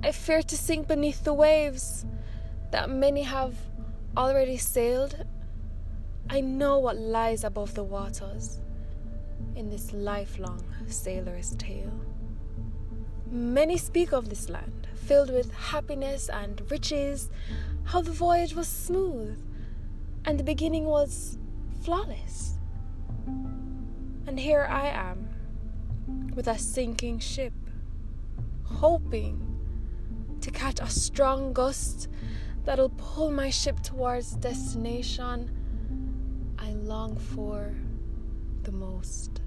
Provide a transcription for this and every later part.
I fear to sink beneath the waves that many have already sailed. I know what lies above the waters in this lifelong sailor's tale. Many speak of this land, filled with happiness and riches, how the voyage was smooth and the beginning was flawless. And here I am, with a sinking ship, hoping to catch a strong gust that'll pull my ship towards destination I long for the most.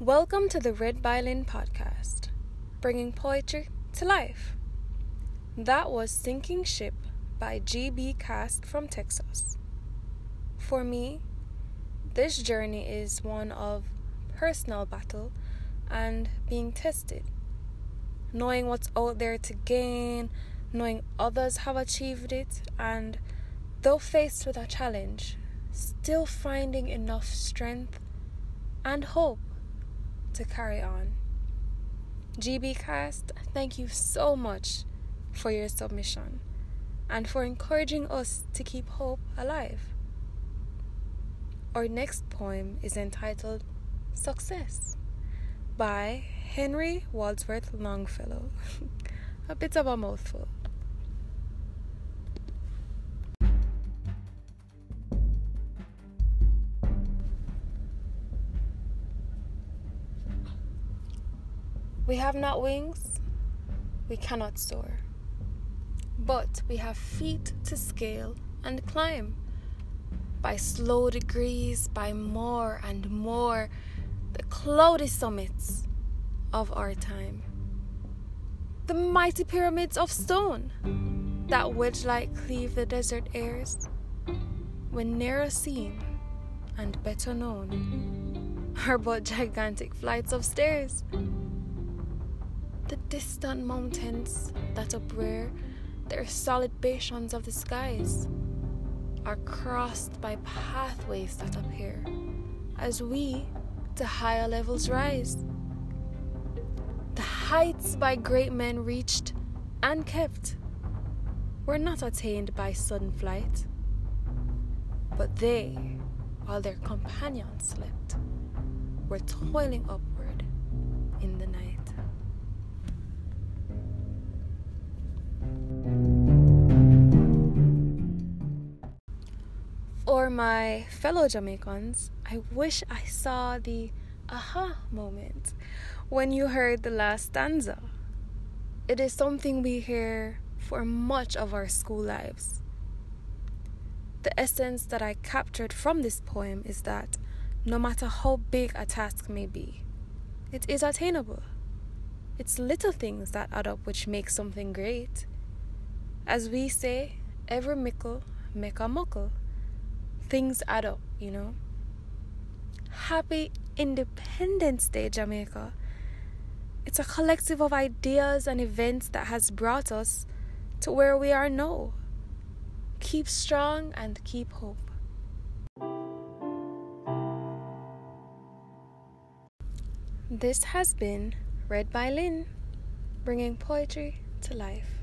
Welcome to the Read by Lynn podcast, bringing poetry to life. That was Sinking Ship by GB Cast from Texas. For me, this journey is one of personal battle and being tested. Knowing what's out there to gain, knowing others have achieved it, and though faced with a challenge, still finding enough strength and hope to carry on. GB Cast, thank you so much for your submission and for encouraging us to keep hope alive. Our next poem is entitled Success by Henry Wadsworth Longfellow. a bit of a mouthful. We have not wings, we cannot soar. But we have feet to scale and climb. By slow degrees, by more and more, the cloudy summits of our time. The mighty pyramids of stone that wedge like cleave the desert airs, when nearer seen and better known, are but gigantic flights of stairs the distant mountains that uprear their solid bastions of the skies are crossed by pathways that appear as we to higher levels rise. The heights by great men reached and kept were not attained by sudden flight, but they, while their companions slept, were toiling upward my fellow Jamaicans, I wish I saw the aha moment when you heard the last stanza. It is something we hear for much of our school lives. The essence that I captured from this poem is that no matter how big a task may be, it is attainable. It's little things that add up which make something great. As we say, every mickle make a muckle things add up, you know. Happy Independence Day, Jamaica. It's a collective of ideas and events that has brought us to where we are now. Keep strong and keep hope. This has been Read by Lynn, bringing poetry to life.